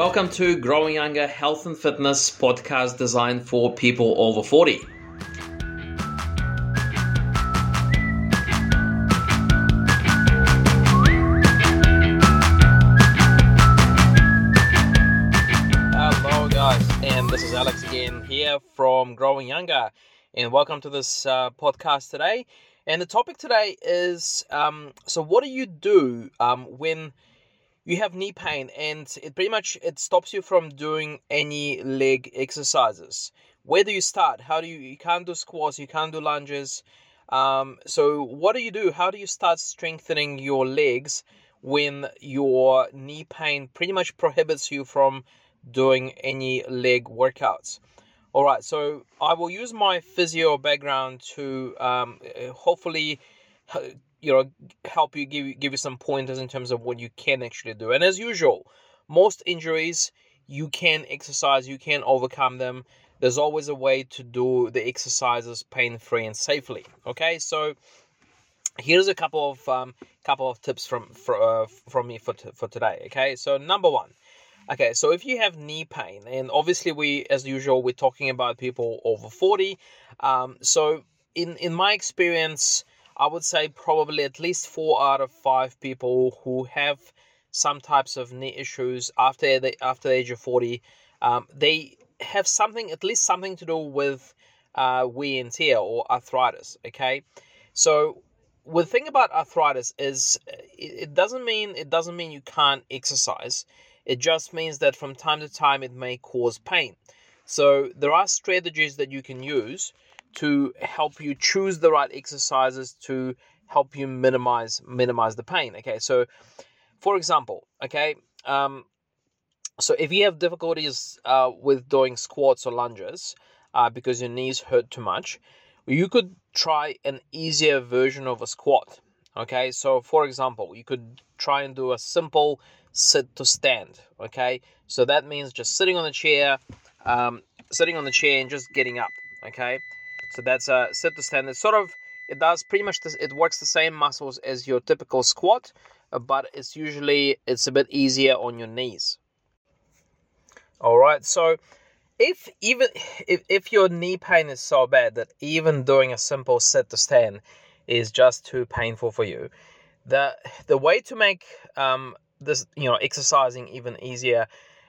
Welcome to Growing Younger Health and Fitness podcast designed for people over 40. Hello, guys, and this is Alex again here from Growing Younger, and welcome to this uh, podcast today. And the topic today is um, so, what do you do um, when you have knee pain and it pretty much it stops you from doing any leg exercises. Where do you start? How do you you can't do squats you can't do lunges. Um, so what do you do? How do you start strengthening your legs when your knee pain pretty much prohibits you from doing any leg workouts? All right so i will use my physio background to um, hopefully you know help you give give you some pointers in terms of what you can actually do. And as usual most injuries you can exercise you can overcome them. There's always a way to do the exercises pain free and safely okay? So here's a couple of um, couple of tips from for, uh, from me for, t- for today okay? So number one okay so if you have knee pain and obviously we as usual we're talking about people over 40 um, so in in my experience I would say probably at least four out of five people who have some types of knee issues after the after the age of forty, um, they have something at least something to do with uh, wear and tear or arthritis. Okay, so the thing about arthritis is it doesn't mean it doesn't mean you can't exercise. It just means that from time to time it may cause pain. So there are strategies that you can use to help you choose the right exercises to help you minimize minimize the pain okay? So for example okay um, so if you have difficulties uh, with doing squats or lunges uh, because your knees hurt too much you could try an easier version of a squat okay? So for example you could try and do a simple sit to stand okay? So that means just sitting on the chair um, sitting on the chair and just getting up okay so that's a sit to stand. It's sort of it does pretty much this, it works the same muscles as your typical squat, uh, but it's usually it's a bit easier on your knees. All right, so if even if, if your knee pain is so bad that even doing a simple sit to stand is just too painful for you, the the way to make um, this you know exercising even easier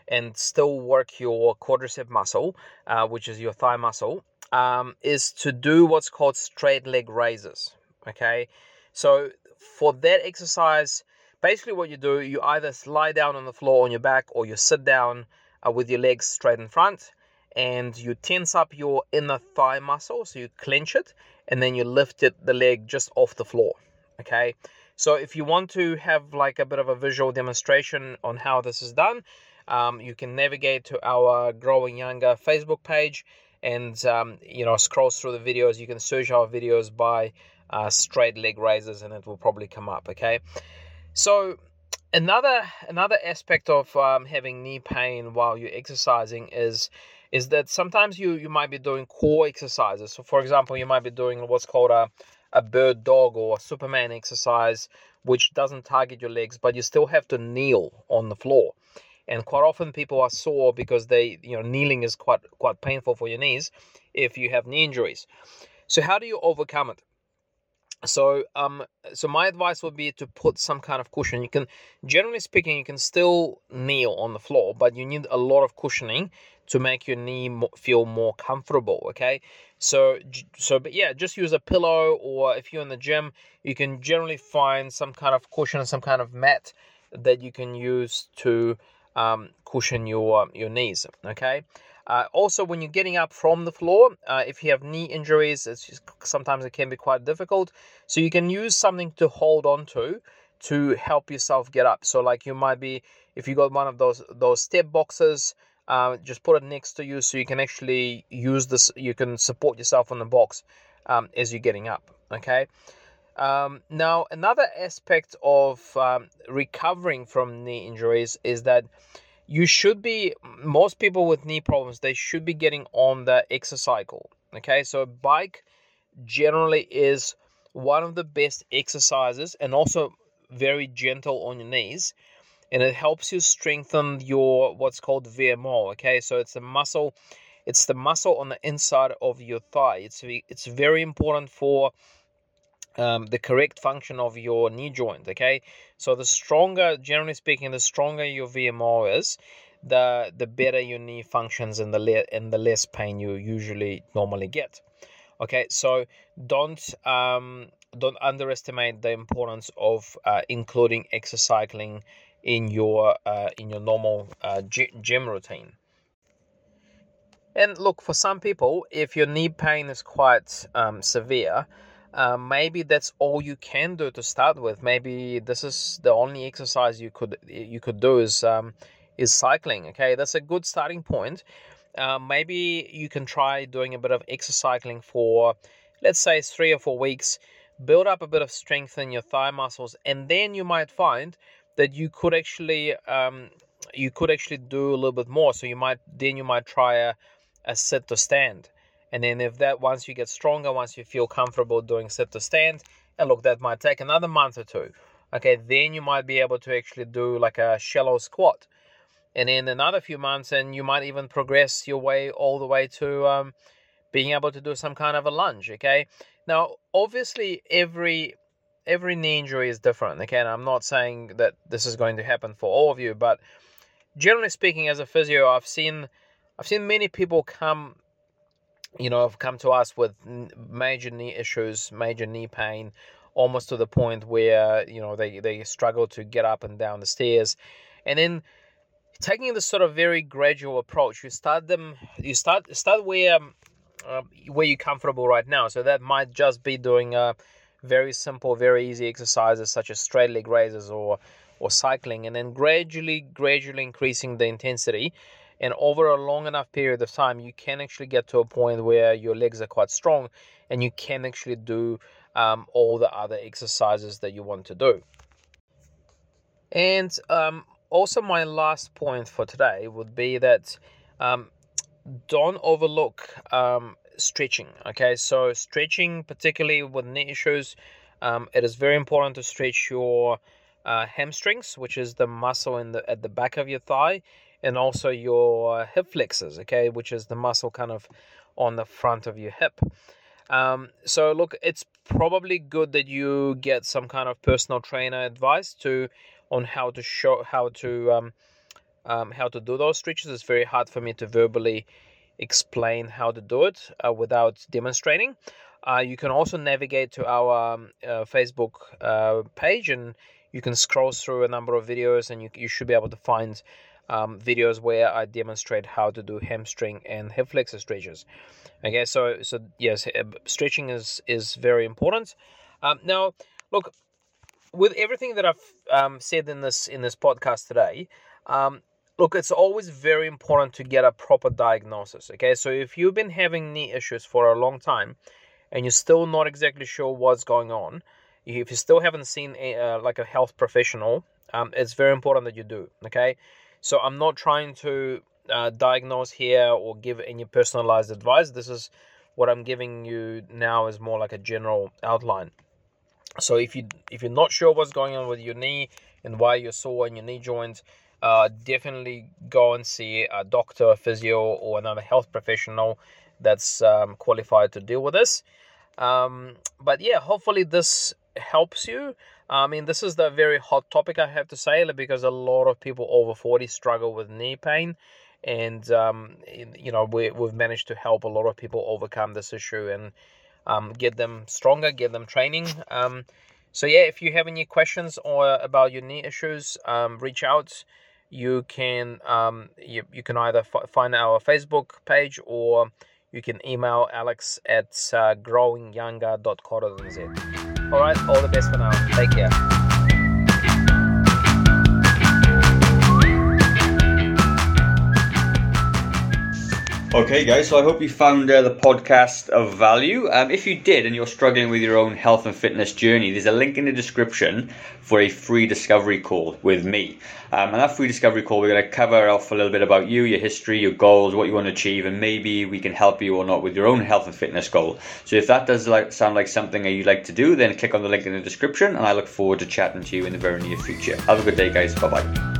and still work your quadricep muscle, uh, which is your thigh muscle, um, is to do what's called straight leg raises. Okay, so for that exercise, basically what you do, you either lie down on the floor on your back or you sit down uh, with your legs straight in front and you tense up your inner thigh muscle, so you clench it and then you lift it the leg just off the floor. Okay, so if you want to have like a bit of a visual demonstration on how this is done, um, you can navigate to our Growing Younger Facebook page and um, you know scroll through the videos. You can search our videos by uh, straight leg raises and it will probably come up okay? So another another aspect of um, having knee pain while you're exercising is is that sometimes you you might be doing core exercises. So for example you might be doing what's called a a bird dog or a superman exercise which doesn't target your legs but you still have to kneel on the floor and quite often people are sore because they you know kneeling is quite quite painful for your knees if you have knee injuries. So how do you overcome it? So um so my advice would be to put some kind of cushion. You can generally speaking you can still kneel on the floor but you need a lot of cushioning to make your knee feel more comfortable okay? So so but yeah just use a pillow or if you're in the gym you can generally find some kind of cushion some kind of mat that you can use to um, cushion your your knees. Okay. Uh, also, when you're getting up from the floor, uh, if you have knee injuries, just, sometimes it can be quite difficult. So you can use something to hold on to to help yourself get up. So like you might be, if you got one of those those step boxes, uh, just put it next to you so you can actually use this. You can support yourself on the box um, as you're getting up. Okay. Um, now, another aspect of um, recovering from knee injuries is that you should be, most people with knee problems, they should be getting on the exercycle. Okay, so bike generally is one of the best exercises and also very gentle on your knees and it helps you strengthen your what's called VMO. Okay, so it's the muscle, it's the muscle on the inside of your thigh. It's it's very important for um, the correct function of your knee joint. Okay, so the stronger, generally speaking, the stronger your VMO is, the the better your knee functions and the le- and the less pain you usually normally get. Okay, so don't um, don't underestimate the importance of uh, including exercising in your uh, in your normal uh, gym routine. And look, for some people, if your knee pain is quite um, severe, uh, maybe that's all you can do to start with. Maybe this is the only exercise you could you could do is um, is cycling. Okay, that's a good starting point. Uh, maybe you can try doing a bit of exercising for, let's say, three or four weeks. Build up a bit of strength in your thigh muscles, and then you might find that you could actually um, you could actually do a little bit more. So you might then you might try a, a sit to stand, and then if that once you get stronger, once you feel comfortable doing sit to stand, and look, that might take another month or two. Okay, then you might be able to actually do like a shallow squat and in another few months, and you might even progress your way all the way to um, being able to do some kind of a lunge. Okay, now obviously every every knee injury is different. Okay, and I'm not saying that this is going to happen for all of you, but generally speaking, as a physio, I've seen I've seen many people come, you know, have come to us with major knee issues, major knee pain, almost to the point where you know they they struggle to get up and down the stairs, and then taking this sort of very gradual approach. You start them. You start start where uh, where you're comfortable right now. So that might just be doing uh, very simple, very easy exercises such as straight leg raises or or cycling, and then gradually, gradually increasing the intensity. And over a long enough period of time, you can actually get to a point where your legs are quite strong, and you can actually do um, all the other exercises that you want to do. And um, also, my last point for today would be that um, don't overlook um, stretching. Okay, so stretching, particularly with knee issues, um, it is very important to stretch your uh, hamstrings, which is the muscle in the at the back of your thigh, and also your hip flexors. Okay, which is the muscle kind of on the front of your hip. Um, so look, it's probably good that you get some kind of personal trainer advice to on how to show how to um, um, how to do those stretches. It's very hard for me to verbally explain how to do it uh, without demonstrating. Uh, you can also navigate to our um, uh, Facebook uh, page and you can scroll through a number of videos and you, you should be able to find um, videos where I demonstrate how to do hamstring and hip flexor stretches. Okay, so so yes, uh, stretching is is very important. Um, now, look, with everything that I've um, said in this in this podcast today, um, look, it's always very important to get a proper diagnosis. Okay, so if you've been having knee issues for a long time, and you're still not exactly sure what's going on, if you still haven't seen a, uh, like a health professional, um, it's very important that you do. Okay, so I'm not trying to uh, diagnose here or give any personalized advice. This is what I'm giving you now is more like a general outline. So if you if you're not sure what's going on with your knee and why you're sore in your knee joint, uh, definitely go and see a doctor, a physio, or another health professional that's um, qualified to deal with this. Um, but yeah, hopefully this helps you. I mean, this is the very hot topic I have to say because a lot of people over 40 struggle with knee pain. And, um, you know, we, we've managed to help a lot of people overcome this issue and um, get them stronger, get them training. Um, so yeah, if you have any questions or about your knee issues, um, reach out. You can um, you, you can either f- find our Facebook page or you can email alex at uh, growingyounger.co.nz. All right, all the best for now. Take care. Okay, guys, so I hope you found uh, the podcast of value. Um, if you did and you're struggling with your own health and fitness journey, there's a link in the description for a free discovery call with me. Um, and that free discovery call, we're going to cover off a little bit about you, your history, your goals, what you want to achieve, and maybe we can help you or not with your own health and fitness goal. So if that does like, sound like something that you'd like to do, then click on the link in the description, and I look forward to chatting to you in the very near future. Have a good day, guys. Bye bye.